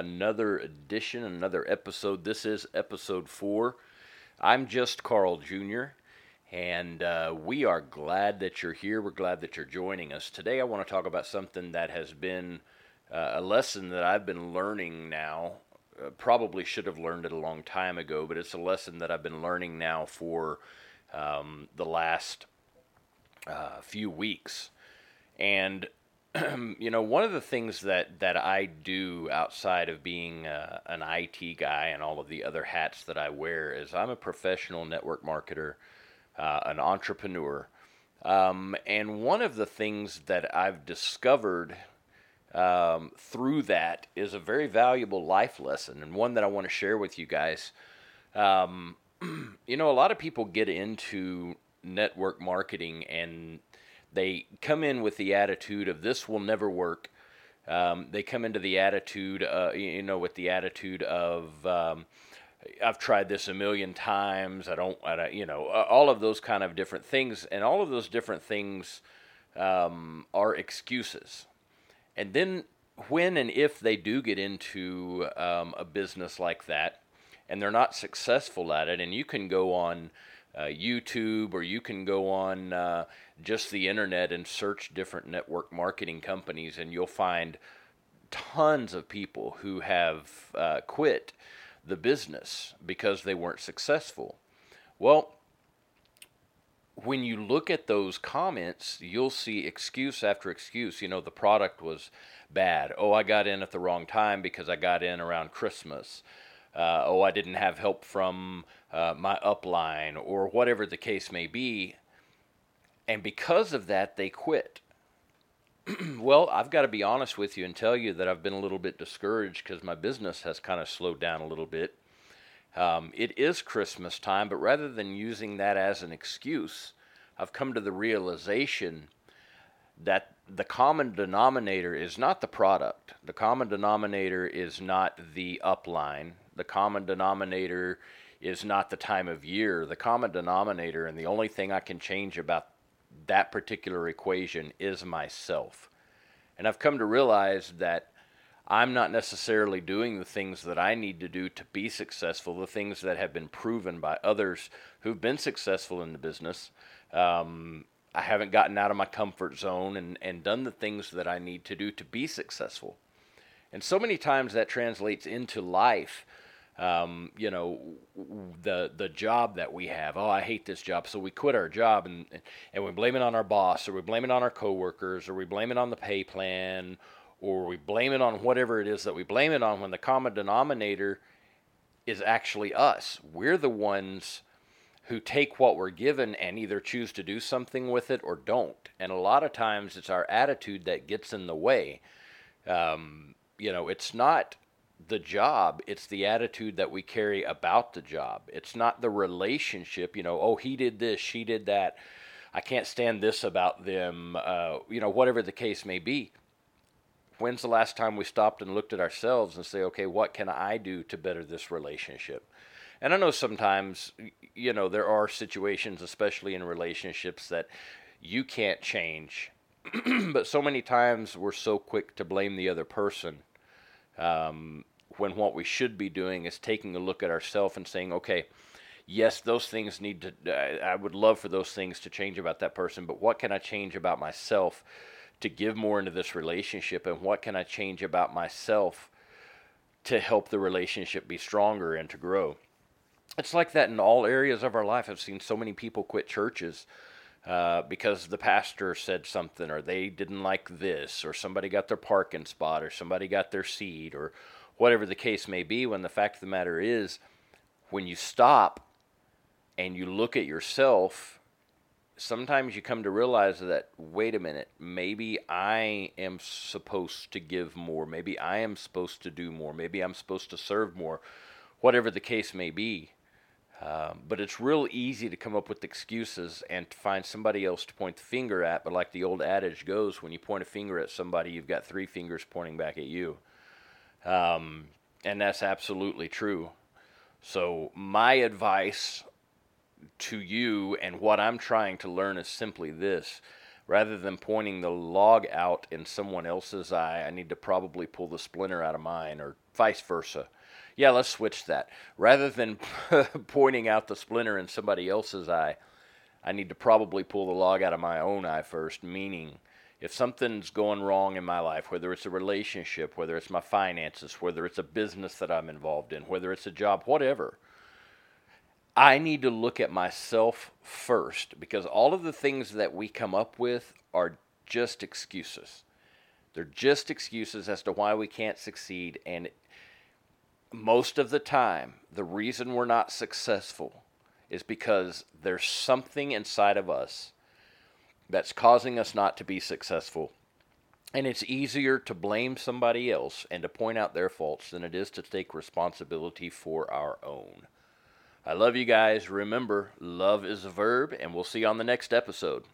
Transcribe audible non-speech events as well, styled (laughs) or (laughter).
another edition, another episode. This is episode four. I'm just Carl Jr., and uh, we are glad that you're here. We're glad that you're joining us. Today, I want to talk about something that has been uh, a lesson that I've been learning now. Uh, probably should have learned it a long time ago, but it's a lesson that I've been learning now for um, the last uh, few weeks. And (clears throat) you know, one of the things that, that I do outside of being uh, an IT guy and all of the other hats that I wear is I'm a professional network marketer, uh, an entrepreneur. Um, and one of the things that I've discovered um, through that is a very valuable life lesson and one that I want to share with you guys. Um, (clears throat) you know, a lot of people get into network marketing and they come in with the attitude of this will never work. Um, they come into the attitude, uh, you know, with the attitude of um, I've tried this a million times. I don't, I don't, you know, all of those kind of different things, and all of those different things um, are excuses. And then when and if they do get into um, a business like that, and they're not successful at it, and you can go on uh, YouTube or you can go on uh, just the internet and search different network marketing companies, and you'll find tons of people who have uh, quit the business because they weren't successful. Well, when you look at those comments, you'll see excuse after excuse. You know, the product was bad. Oh, I got in at the wrong time because I got in around Christmas. Uh, oh, I didn't have help from uh, my upline, or whatever the case may be. And because of that, they quit. (clears throat) well, I've got to be honest with you and tell you that I've been a little bit discouraged because my business has kind of slowed down a little bit. Um, it is Christmas time, but rather than using that as an excuse, I've come to the realization that the common denominator is not the product. The common denominator is not the upline. The common denominator is not the time of year. The common denominator and the only thing I can change about that particular equation is myself. And I've come to realize that I'm not necessarily doing the things that I need to do to be successful, the things that have been proven by others who've been successful in the business. Um, I haven't gotten out of my comfort zone and, and done the things that I need to do to be successful. And so many times that translates into life um, you know, the the job that we have. Oh, I hate this job, so we quit our job and and we blame it on our boss, or we blame it on our coworkers, or we blame it on the pay plan, or we blame it on whatever it is that we blame it on. When the common denominator is actually us, we're the ones who take what we're given and either choose to do something with it or don't. And a lot of times, it's our attitude that gets in the way. Um, you know, it's not the job, it's the attitude that we carry about the job. It's not the relationship, you know, oh, he did this, she did that. I can't stand this about them, uh, you know, whatever the case may be. When's the last time we stopped and looked at ourselves and say, okay, what can I do to better this relationship? And I know sometimes, you know, there are situations, especially in relationships, that you can't change. (clears throat) but so many times we're so quick to blame the other person um, when what we should be doing is taking a look at ourselves and saying, okay, yes, those things need to, I would love for those things to change about that person, but what can I change about myself to give more into this relationship? And what can I change about myself to help the relationship be stronger and to grow? It's like that in all areas of our life. I've seen so many people quit churches. Uh, because the pastor said something, or they didn't like this, or somebody got their parking spot, or somebody got their seat, or whatever the case may be, when the fact of the matter is, when you stop and you look at yourself, sometimes you come to realize that, wait a minute, maybe I am supposed to give more. Maybe I am supposed to do more. Maybe I'm supposed to serve more, whatever the case may be. Um, but it's real easy to come up with excuses and to find somebody else to point the finger at. But like the old adage goes, when you point a finger at somebody, you've got three fingers pointing back at you. Um, and that's absolutely true. So, my advice to you and what I'm trying to learn is simply this rather than pointing the log out in someone else's eye, I need to probably pull the splinter out of mine, or vice versa. Yeah, let's switch that. Rather than (laughs) pointing out the splinter in somebody else's eye, I need to probably pull the log out of my own eye first, meaning if something's going wrong in my life, whether it's a relationship, whether it's my finances, whether it's a business that I'm involved in, whether it's a job, whatever, I need to look at myself first because all of the things that we come up with are just excuses. They're just excuses as to why we can't succeed. And most of the time, the reason we're not successful is because there's something inside of us that's causing us not to be successful. And it's easier to blame somebody else and to point out their faults than it is to take responsibility for our own. I love you guys. Remember, love is a verb, and we'll see you on the next episode.